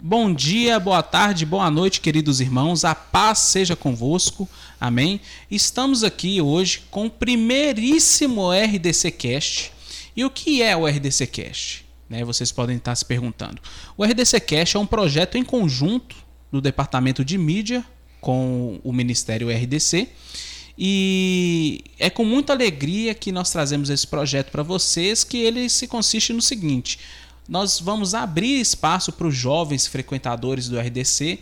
Bom dia, boa tarde, boa noite, queridos irmãos. A paz seja convosco. Amém. Estamos aqui hoje com o primeiríssimo RDC Cast. E o que é o RDC Cast? Né, vocês podem estar se perguntando. O RDC Cast é um projeto em conjunto do Departamento de Mídia com o Ministério RDC. E é com muita alegria que nós trazemos esse projeto para vocês, que ele se consiste no seguinte: nós vamos abrir espaço para os jovens frequentadores do RDC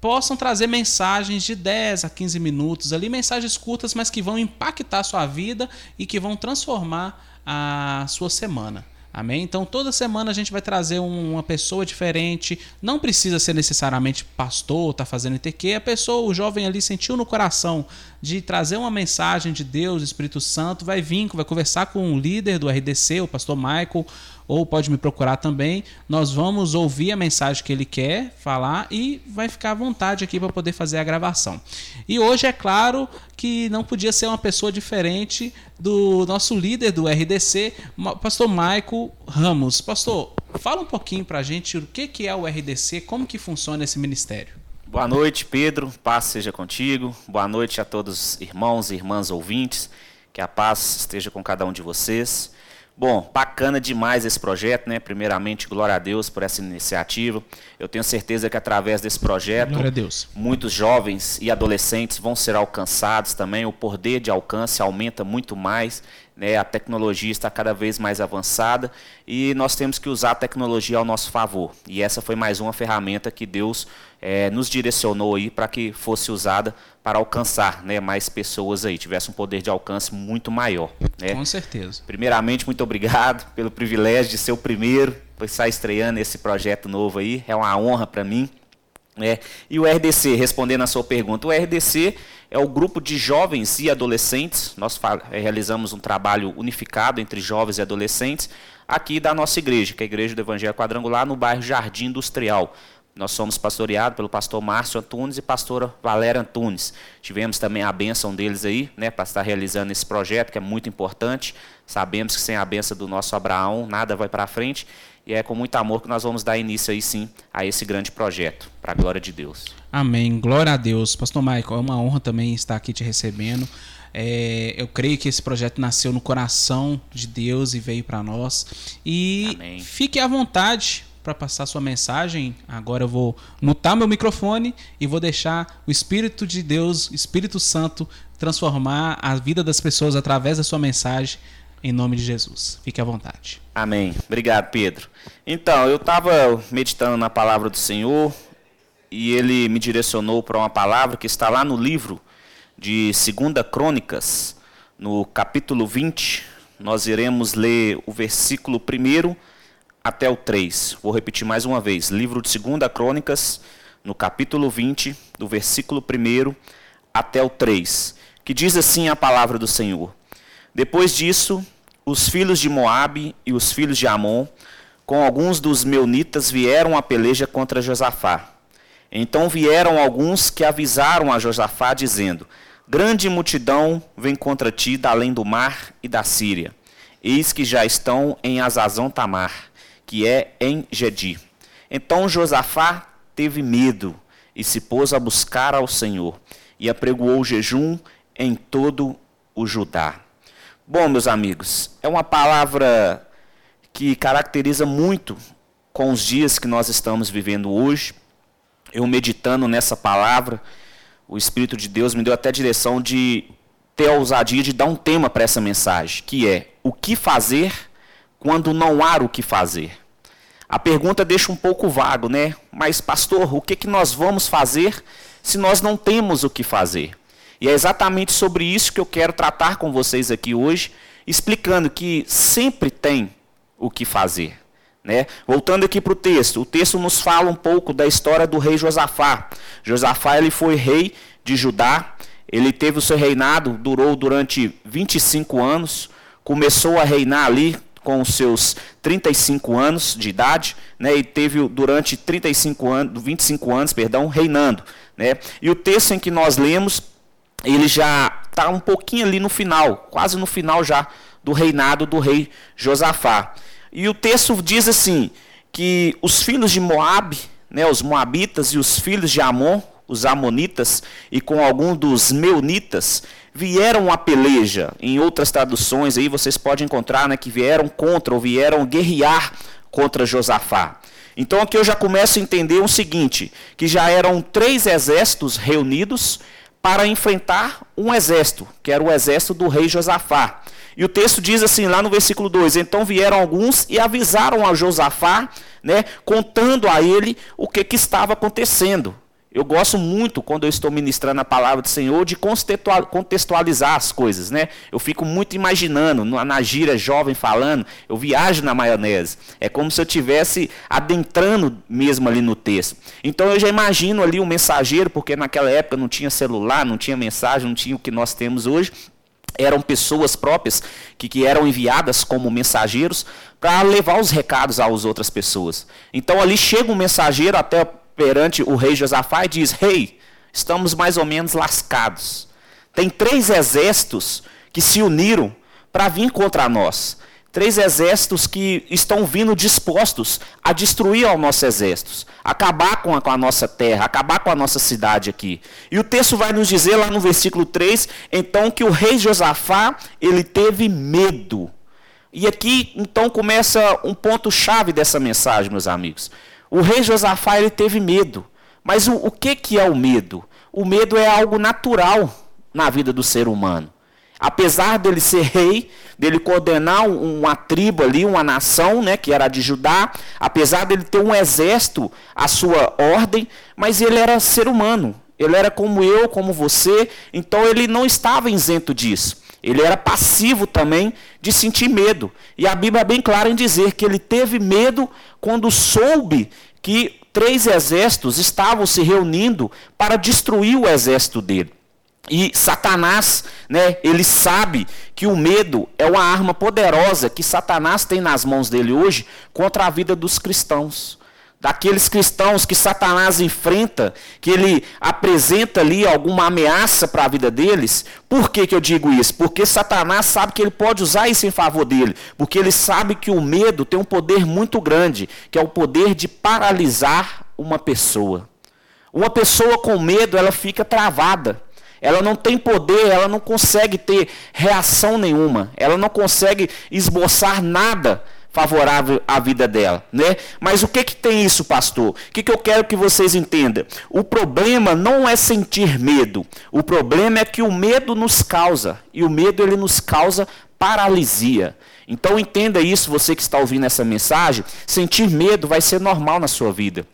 possam trazer mensagens de 10 a 15 minutos ali, mensagens curtas, mas que vão impactar a sua vida e que vão transformar a sua semana. Amém? Então toda semana a gente vai trazer uma pessoa diferente. Não precisa ser necessariamente pastor, tá fazendo ITQ. A pessoa, o jovem ali sentiu no coração de trazer uma mensagem de Deus, Espírito Santo, vai vir, vai conversar com o líder do RDC, o pastor Michael, ou pode me procurar também. Nós vamos ouvir a mensagem que ele quer falar e vai ficar à vontade aqui para poder fazer a gravação. E hoje é claro que não podia ser uma pessoa diferente do nosso líder do RDC, pastor Michael Ramos. Pastor, fala um pouquinho para a gente o que que é o RDC, como que funciona esse ministério. Boa noite, Pedro. Paz seja contigo. Boa noite a todos os irmãos e irmãs ouvintes. Que a paz esteja com cada um de vocês. Bom, bacana demais esse projeto, né? Primeiramente, glória a Deus por essa iniciativa. Eu tenho certeza que através desse projeto, muitos jovens e adolescentes vão ser alcançados também. O poder de alcance aumenta muito mais. Né? A tecnologia está cada vez mais avançada e nós temos que usar a tecnologia ao nosso favor. E essa foi mais uma ferramenta que Deus é, nos direcionou aí para que fosse usada para alcançar né, mais pessoas aí, tivesse um poder de alcance muito maior. Né? Com certeza. Primeiramente, muito obrigado pelo privilégio de ser o primeiro por estar estreando esse projeto novo aí. É uma honra para mim. Né? E o RDC, respondendo a sua pergunta, o RDC é o grupo de jovens e adolescentes. Nós realizamos um trabalho unificado entre jovens e adolescentes aqui da nossa igreja, que é a Igreja do Evangelho Quadrangular, no bairro Jardim Industrial. Nós somos pastoreados pelo pastor Márcio Antunes e pastora Valéria Antunes. Tivemos também a bênção deles aí, né, para estar realizando esse projeto, que é muito importante. Sabemos que sem a bênção do nosso Abraão, nada vai para frente. E é com muito amor que nós vamos dar início aí sim a esse grande projeto, para a glória de Deus. Amém. Glória a Deus. Pastor Michael, é uma honra também estar aqui te recebendo. É, eu creio que esse projeto nasceu no coração de Deus e veio para nós. E Amém. fique à vontade para passar sua mensagem. Agora eu vou mutar meu microfone e vou deixar o Espírito de Deus, Espírito Santo, transformar a vida das pessoas através da sua mensagem. Em nome de Jesus. Fique à vontade. Amém. Obrigado, Pedro. Então, eu estava meditando na palavra do Senhor e ele me direcionou para uma palavra que está lá no livro de 2 Crônicas, no capítulo 20. Nós iremos ler o versículo 1 até o 3. Vou repetir mais uma vez. Livro de 2 Crônicas, no capítulo 20, do versículo 1 até o 3, que diz assim a palavra do Senhor. Depois disso, os filhos de Moabe e os filhos de Amon, com alguns dos meunitas, vieram à peleja contra Josafá. Então vieram alguns que avisaram a Josafá, dizendo: Grande multidão vem contra ti da além do mar e da Síria. Eis que já estão em Azazão Tamar que é em Gedi. Então Josafá teve medo e se pôs a buscar ao Senhor e apregoou jejum em todo o Judá. Bom, meus amigos, é uma palavra que caracteriza muito com os dias que nós estamos vivendo hoje. Eu meditando nessa palavra, o Espírito de Deus me deu até a direção de ter a ousadia de dar um tema para essa mensagem, que é o que fazer quando não há o que fazer. A pergunta deixa um pouco vago, né? Mas, pastor, o que, que nós vamos fazer se nós não temos o que fazer? E é exatamente sobre isso que eu quero tratar com vocês aqui hoje, explicando que sempre tem o que fazer. Né? Voltando aqui para o texto, o texto nos fala um pouco da história do rei Josafá. Josafá ele foi rei de Judá, ele teve o seu reinado, durou durante 25 anos, começou a reinar ali com seus 35 anos de idade, né, e teve durante 35 anos, 25 anos, perdão, reinando, né? E o texto em que nós lemos, ele já está um pouquinho ali no final, quase no final já do reinado do rei Josafá. E o texto diz assim, que os filhos de Moabe, né, os moabitas e os filhos de Amon, os amonitas, e com algum dos meunitas, vieram a peleja. Em outras traduções aí vocês podem encontrar né, que vieram contra ou vieram guerrear contra Josafá. Então aqui eu já começo a entender o seguinte, que já eram três exércitos reunidos para enfrentar um exército, que era o exército do rei Josafá. E o texto diz assim, lá no versículo 2: Então vieram alguns e avisaram a Josafá, né, contando a ele o que, que estava acontecendo. Eu gosto muito, quando eu estou ministrando a palavra do Senhor, de contextualizar as coisas, né? Eu fico muito imaginando, na gira jovem falando, eu viajo na maionese. É como se eu estivesse adentrando mesmo ali no texto. Então eu já imagino ali o mensageiro, porque naquela época não tinha celular, não tinha mensagem, não tinha o que nós temos hoje eram pessoas próprias que, que eram enviadas como mensageiros para levar os recados às outras pessoas. Então ali chega um mensageiro até perante o rei Josafá e diz: Rei, hey, estamos mais ou menos lascados. Tem três exércitos que se uniram para vir contra nós. Três exércitos que estão vindo dispostos a destruir o nosso exército, acabar com a, com a, nossa terra, acabar com a nossa cidade aqui. E o texto vai nos dizer lá no versículo 3, então que o rei Josafá, ele teve medo. E aqui então começa um ponto chave dessa mensagem, meus amigos. O rei Josafá ele teve medo. Mas o, o que, que é o medo? O medo é algo natural na vida do ser humano. Apesar dele ser rei, dele coordenar uma tribo ali, uma nação, né, que era de Judá, apesar dele ter um exército à sua ordem, mas ele era ser humano. Ele era como eu, como você, então ele não estava isento disso. Ele era passivo também de sentir medo. E a Bíblia é bem clara em dizer que ele teve medo quando soube que três exércitos estavam se reunindo para destruir o exército dele. E Satanás, né, ele sabe que o medo é uma arma poderosa que Satanás tem nas mãos dele hoje contra a vida dos cristãos daqueles cristãos que Satanás enfrenta, que ele apresenta ali alguma ameaça para a vida deles. Por que, que eu digo isso? Porque Satanás sabe que ele pode usar isso em favor dele, porque ele sabe que o medo tem um poder muito grande, que é o poder de paralisar uma pessoa. Uma pessoa com medo, ela fica travada. Ela não tem poder, ela não consegue ter reação nenhuma, ela não consegue esboçar nada favorável à vida dela, né? Mas o que que tem isso, pastor? O que que eu quero que vocês entendam? O problema não é sentir medo. O problema é que o medo nos causa e o medo ele nos causa paralisia. Então entenda isso, você que está ouvindo essa mensagem, sentir medo vai ser normal na sua vida.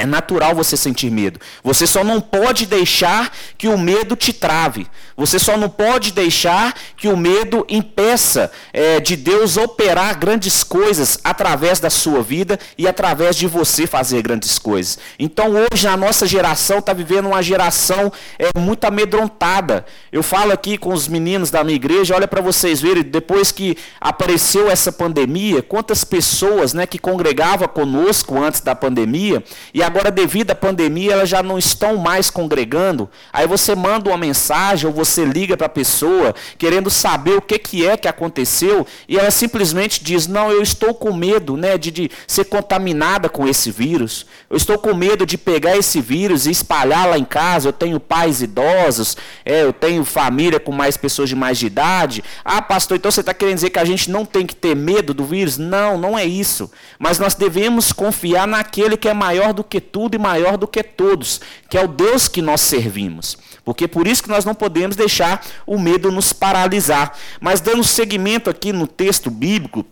É natural você sentir medo. Você só não pode deixar que o medo te trave. Você só não pode deixar que o medo impeça é, de Deus operar grandes coisas através da sua vida e através de você fazer grandes coisas. Então hoje a nossa geração está vivendo uma geração é, muito amedrontada. Eu falo aqui com os meninos da minha igreja, olha para vocês verem, depois que apareceu essa pandemia, quantas pessoas né, que congregavam conosco antes da pandemia e agora devido à pandemia elas já não estão mais congregando. Aí você manda uma mensagem ou você liga para a pessoa querendo saber o que, que é que aconteceu e ela simplesmente diz: Não, eu estou com medo né, de, de ser contaminada com esse vírus. Eu estou com medo de pegar esse vírus e espalhar lá em casa. Eu tenho pais idosos, é, eu tenho família com mais pessoas de mais de idade. Ah, pastor, então você está querendo dizer que a gente não tem que ter medo do vírus? Não, não é isso. Mas nós devemos confiar naquele que é maior do tudo e maior do que todos, que é o Deus que nós servimos. Porque por isso que nós não podemos deixar o medo nos paralisar. Mas dando seguimento aqui no texto bíblico,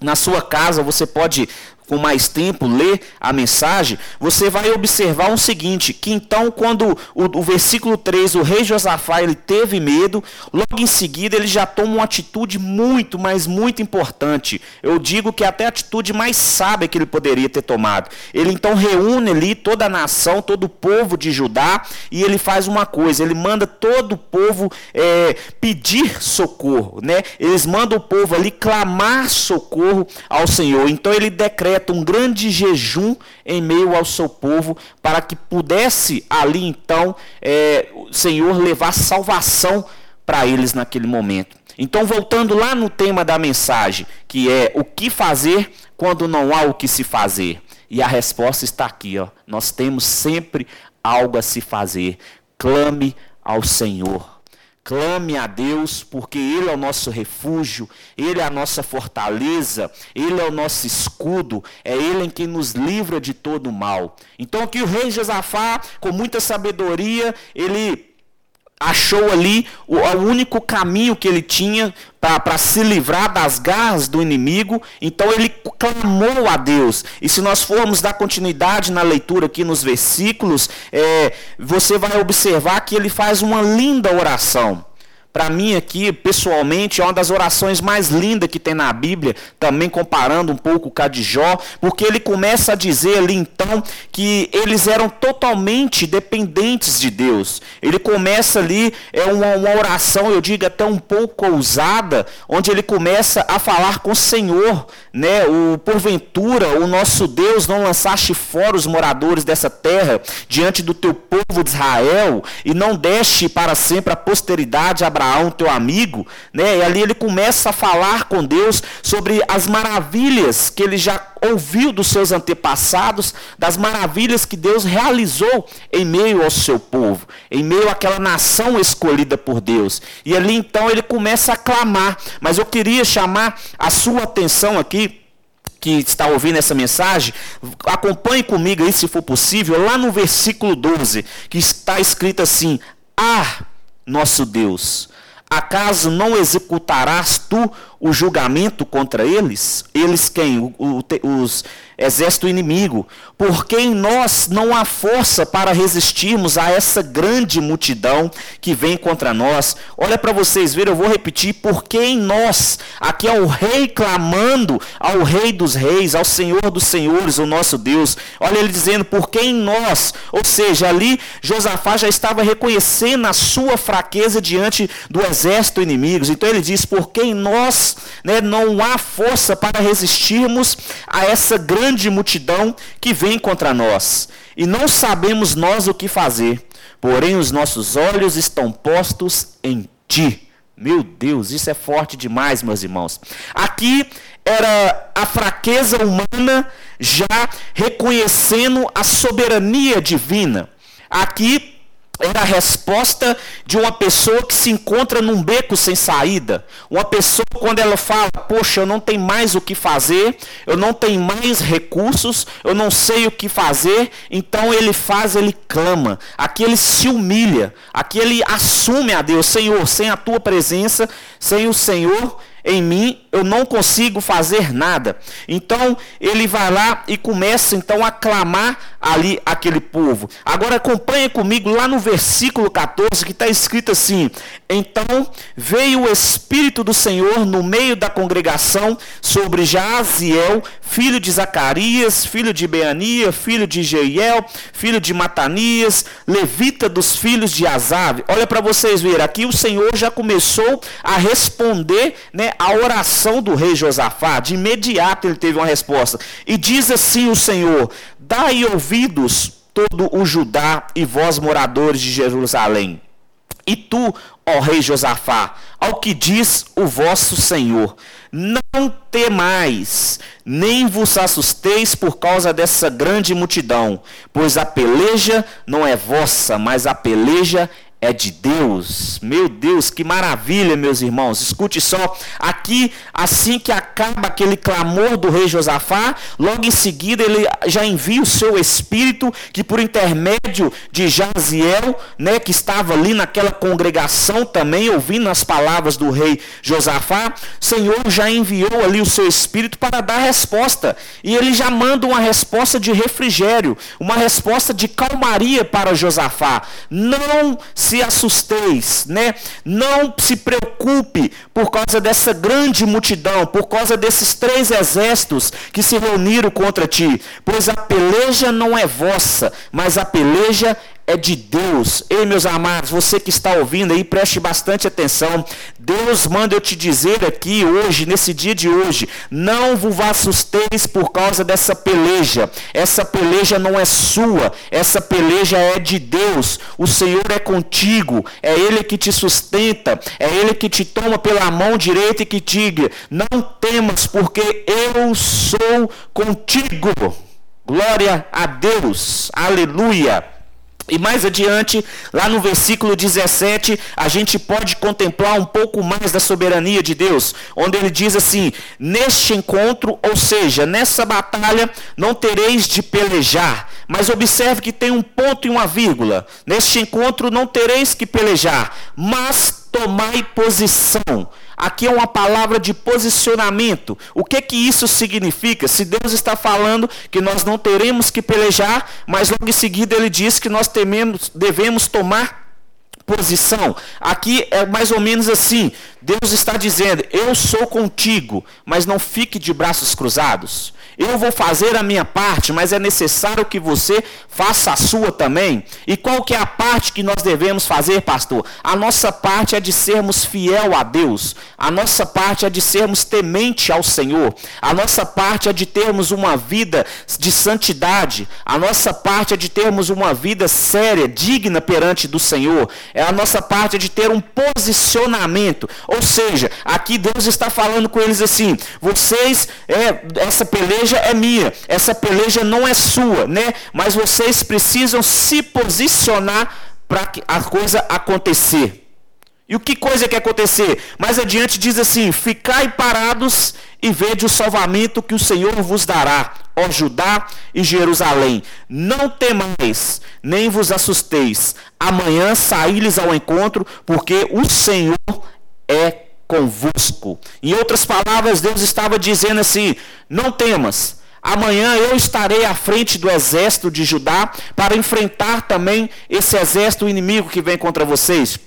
na sua casa você pode com mais tempo, ler a mensagem, você vai observar o seguinte, que então quando o, o, versículo 3, o rei Josafá, ele teve medo, logo em seguida ele já toma uma atitude muito, mas muito importante. Eu digo que até a atitude mais sábia que ele poderia ter tomado. Ele então reúne ali toda a nação, todo o povo de Judá, e ele faz uma coisa, ele manda todo o povo é, pedir socorro, né? Eles mandam o povo ali clamar socorro ao Senhor. Então ele decreta decreta um grande jejum em meio ao seu povo, para que pudesse ali então, é, o Senhor levar salvação para eles naquele momento. Então, voltando lá no tema da mensagem, que é o que fazer quando não há o que se fazer. E a resposta está aqui, ó. Nós temos sempre algo a se fazer. Clame ao Senhor. Clame a Deus, porque Ele é o nosso refúgio, Ele é a nossa fortaleza, Ele é o nosso escudo, é Ele em quem nos livra de todo mal. Então aqui o rei Josafá, com muita sabedoria, ele achou ali o, o, único caminho que ele tinha para se livrar das garras do inimigo, então ele clamou a Deus. E se nós formos dar continuidade na leitura aqui nos versículos, é, você vai observar que ele faz uma linda oração para mim aqui, pessoalmente, é uma das orações mais lindas que tem na Bíblia, também comparando um pouco com a de Jó, porque ele começa a dizer ali então que eles eram totalmente dependentes de Deus. Ele começa ali, é uma, uma oração, eu digo até um pouco ousada, onde ele começa a falar com o Senhor, né? O porventura, o nosso Deus não lançaste fora os moradores dessa terra diante do teu povo de Israel e não deste para sempre a posteridade Abraão Abraão, teu amigo, né? E ali ele começa a falar com Deus sobre as maravilhas que ele já ouviu dos seus antepassados, das maravilhas que Deus realizou em meio ao seu povo, em meio àquela nação escolhida por Deus. E ali então ele começa a clamar. Mas eu queria chamar a sua atenção aqui que está ouvindo essa mensagem, acompanhe comigo aí, se for possível, lá no versículo 12, que está escrito assim: Ah, nosso Deus, Acaso não executarás tu o julgamento contra eles? Eles quem? O, o, os exército inimigo. Porque em nós não há força para resistirmos a essa grande multidão que vem contra nós. Olha para vocês verem, eu vou repetir. Porque em nós, aqui é o rei clamando ao rei dos reis, ao senhor dos senhores, o nosso Deus. Olha ele dizendo, porque em nós. Ou seja, ali Josafá já estava reconhecendo a sua fraqueza diante do exército inimigo. Então ele diz, porque em nós né, não há força para resistirmos a essa grande multidão que vem contra nós. E não sabemos nós o que fazer, porém os nossos olhos estão postos em ti. Meu Deus, isso é forte demais, meus irmãos. Aqui era a fraqueza humana já reconhecendo a soberania divina. Aqui era a resposta de uma pessoa que se encontra num beco sem saída. Uma pessoa, quando ela fala, poxa, eu não tenho mais o que fazer, eu não tenho mais recursos, eu não sei o que fazer, então ele faz, ele clama. Aqui ele se humilha, aqui ele assume a Deus, Senhor, sem a tua presença, sem o Senhor em mim, eu não consigo fazer nada. Então ele vai lá e começa então a clamar ali aquele povo. Agora acompanhe comigo lá no versículo 14 que está escrito assim: Então veio o Espírito do Senhor no meio da congregação sobre Jaziel, filho de Zacarias, filho de Beania, filho de Jeiel, filho de Matanias, levita dos filhos de Azav. Olha para vocês verem, aqui o Senhor já começou a responder né, a oração do rei Josafá. De imediato ele teve uma resposta. E diz assim o Senhor: Dai ouvidos todo o Judá e vós moradores de Jerusalém. E tu, ó rei Josafá, ao que diz o vosso Senhor, não temais, nem vos assusteis por causa dessa grande multidão, pois a peleja não é vossa, mas a peleja é de Deus. Meu Deus, que maravilha, meus irmãos. Escute só, aqui, assim que acaba aquele clamor do rei Josafá, logo em seguida ele já envia o seu espírito, que por intermédio de Jaziel, né, que estava ali naquela congregação também, ouvindo as palavras do rei Josafá, o Senhor já enviou ali o seu espírito para dar resposta. E ele já manda uma resposta de refrigério, uma resposta de calmaria para Josafá. Não assusteis, né? Não se preocupe por causa dessa grande multidão, por causa desses três exércitos que se reuniram contra ti, pois a peleja não é vossa, mas a peleja é de Deus. Ei, meus amados, você que está ouvindo aí, preste bastante atenção. Deus manda eu te dizer aqui hoje, nesse dia de hoje, não vos assusteis por causa dessa peleja. Essa peleja não é sua, essa peleja é de Deus. O Senhor é contigo, é Ele que te sustenta, é Ele que te toma pela mão direita e que te diga: não temas, porque eu sou contigo. Glória a Deus. Aleluia. E mais adiante, lá no versículo 17, a gente pode contemplar um pouco mais da soberania de Deus, onde ele diz assim: Neste encontro, ou seja, nessa batalha, não tereis de pelejar. Mas observe que tem um ponto e uma vírgula. Neste encontro não tereis que pelejar, mas tomai posição. Aqui é uma palavra de posicionamento. O que que isso significa? Se Deus está falando que nós não teremos que pelejar, mas logo em seguida ele diz que nós tememos, devemos tomar posição. Aqui é mais ou menos assim: Deus está dizendo, eu sou contigo, mas não fique de braços cruzados. Eu vou fazer a minha parte, mas é necessário que você faça a sua também. E qual que é a parte que nós devemos fazer, pastor? A nossa parte é de sermos fiel a Deus. A nossa parte é de sermos temente ao Senhor. A nossa parte é de termos uma vida de santidade. A nossa parte é de termos uma vida séria, digna perante do Senhor. É a nossa parte de ter um posicionamento. Ou seja, aqui Deus está falando com eles assim: vocês, é, essa peleja é minha, essa peleja não é sua, né? Mas vocês precisam se posicionar para a coisa acontecer. E o que coisa que acontecer? Mais adiante diz assim: Ficai parados e vede o salvamento que o Senhor vos dará, ó Judá e Jerusalém. Não temais, nem vos assusteis. Amanhã saí-lhes ao encontro, porque o Senhor é convosco. Em outras palavras, Deus estava dizendo assim: não temas. Amanhã eu estarei à frente do exército de Judá para enfrentar também esse exército inimigo que vem contra vocês.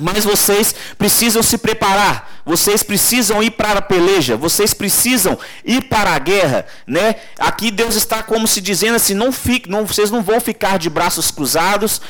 Mas vocês precisam se preparar, vocês precisam ir para a peleja, vocês precisam ir para a guerra, né? Aqui Deus está como se dizendo assim, não fique, não, vocês não vão ficar de braços cruzados,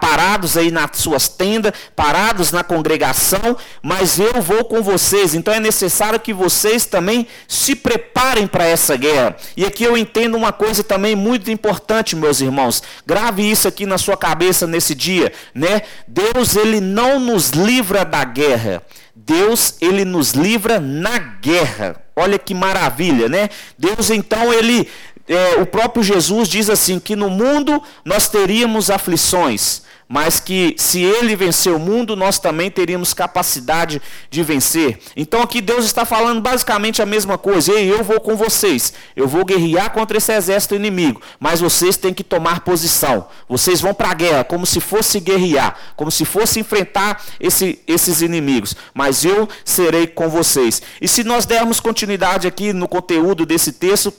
parados aí nas suas tendas, parados na congregação, mas eu vou com vocês. Então é necessário que vocês também se preparem para essa guerra. E aqui eu entendo uma coisa também muito importante, meus irmãos. Grave isso aqui na sua cabeça nesse dia, né? Deus ele não nos livra da guerra. Deus, ele nos livra na guerra. Olha que maravilha, né? Deus, então, ele. É, o próprio Jesus diz assim: que no mundo nós teríamos aflições mas que se ele vencer o mundo, nós também teríamos capacidade de vencer. Então aqui Deus está falando basicamente a mesma coisa. Ei, eu vou com vocês, eu vou guerrear contra esse exército inimigo, mas vocês têm que tomar posição. Vocês vão para a guerra como se fosse guerrear, como se fosse enfrentar esse, esses inimigos, mas eu serei com vocês. E se nós dermos continuidade aqui no conteúdo desse texto,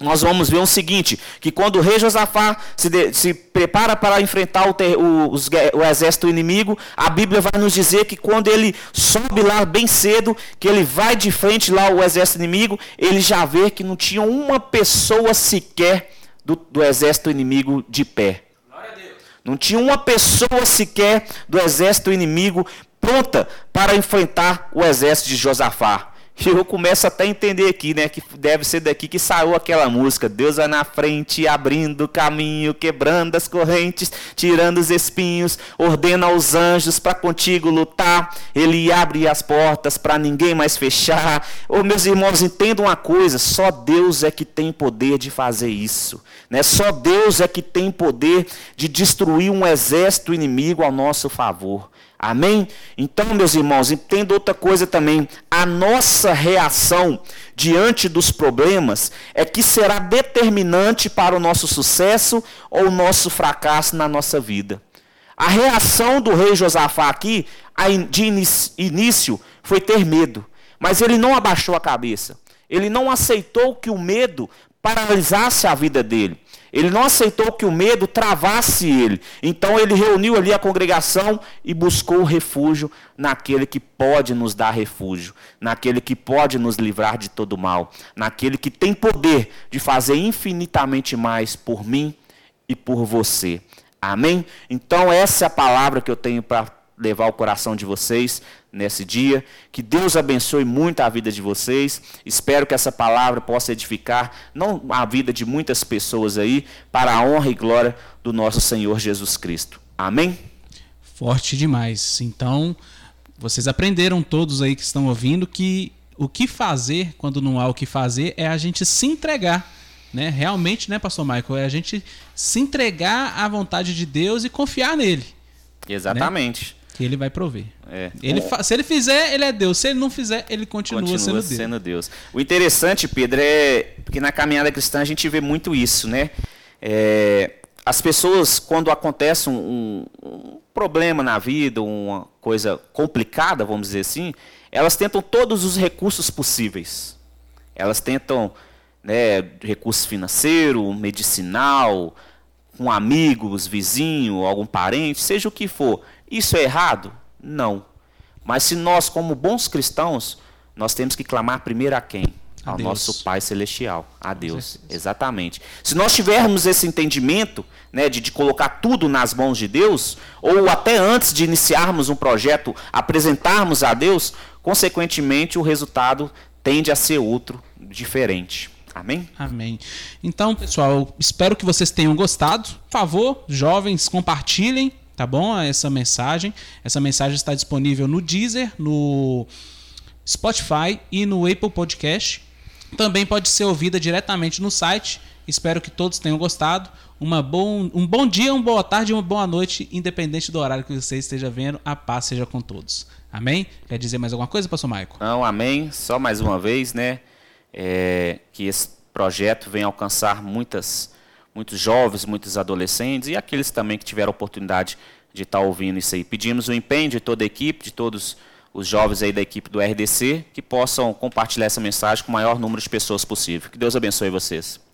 nós vamos ver o seguinte: que quando o rei Josafá se, de, se prepara para enfrentar o, ter, o, os, o, exército inimigo, a Bíblia vai nos dizer que quando ele sobe lá bem cedo, que ele vai de frente lá ao exército inimigo, ele já vê que não tinha uma pessoa sequer do, do exército inimigo de pé. Não tinha uma pessoa sequer do exército inimigo pronta para enfrentar o exército de Josafá. Eu começo até a entender aqui, né? Que deve ser daqui que saiu aquela música. Deus vai na frente, abrindo o caminho, quebrando as correntes, tirando os espinhos, ordena aos anjos para contigo lutar. Ele abre as portas para ninguém mais fechar. Ô, meus irmãos, entendam uma coisa: só Deus é que tem poder de fazer isso. Né? Só Deus é que tem poder de destruir um exército inimigo ao nosso favor. Amém? Então, meus irmãos, entenda outra coisa também. A nossa reação diante dos problemas é que será determinante para o nosso sucesso ou o nosso fracasso na nossa vida. A reação do rei Josafá aqui, de início, foi ter medo. Mas ele não abaixou a cabeça. Ele não aceitou que o medo paralisasse a vida dele. Ele não aceitou que o medo travasse ele. Então ele reuniu ali a congregação e buscou refúgio naquele que pode nos dar refúgio, naquele que pode nos livrar de todo mal, naquele que tem poder de fazer infinitamente mais por mim e por você. Amém? Então essa é a palavra que eu tenho para levar ao coração de vocês nesse dia. Que Deus abençoe muito a vida de vocês. Espero que essa palavra possa edificar não a vida de muitas pessoas aí, para a honra e glória do nosso Senhor Jesus Cristo. Amém? Forte demais. Então, vocês aprenderam todos aí que estão ouvindo que o que fazer quando não há o que fazer é a gente se entregar né? Realmente, né, pastor Michael, é a gente se entregar à vontade de Deus e confiar nele. Exatamente. Né? Que ele vai prover. É. Ele Se ele fizer, ele é Deus. Se ele não fizer, ele continua, continua sendo, sendo Deus. Deus. O interessante, Pedro, é porque na caminhada cristã a gente vê muito isso, né? É, as pessoas, quando acontece um, um, problema na vida, uma coisa complicada, vamos dizer assim, elas tentam todos os recursos possíveis. Elas tentam né, recurso financeiro, medicinal, com amigos, vizinho, algum parente, seja o que for. Isso é errado? Não. Mas se nós, como bons cristãos, nós temos que clamar primeiro a quem? A ao Deus. nosso Pai Celestial, a Deus. Exatamente. Se nós tivermos esse entendimento né, de, de colocar tudo nas mãos de Deus, ou até antes de iniciarmos um projeto, apresentarmos a Deus, consequentemente o resultado tende a ser outro, diferente. Amém? Amém. Então, pessoal, espero que vocês tenham gostado. Por favor, jovens, compartilhem, tá bom? Essa mensagem. Essa mensagem está disponível no Deezer, no Spotify e no Apple Podcast. Também pode ser ouvida diretamente no site. Espero que todos tenham gostado. Uma bom, um bom dia, uma boa tarde uma boa noite, independente do horário que você esteja vendo. A paz seja com todos. Amém? Quer dizer mais alguma coisa, pastor Maico? Não, amém. Só mais uma vez, né? é, que esse projeto venha alcançar muitas, muitos jovens, muitos adolescentes e aqueles também que tiveram oportunidade de estar ouvindo isso aí. Pedimos o empenho de toda a equipe, de todos os jovens aí da equipe do RDC, que possam compartilhar essa mensagem com o maior número de pessoas possível. Que Deus abençoe vocês.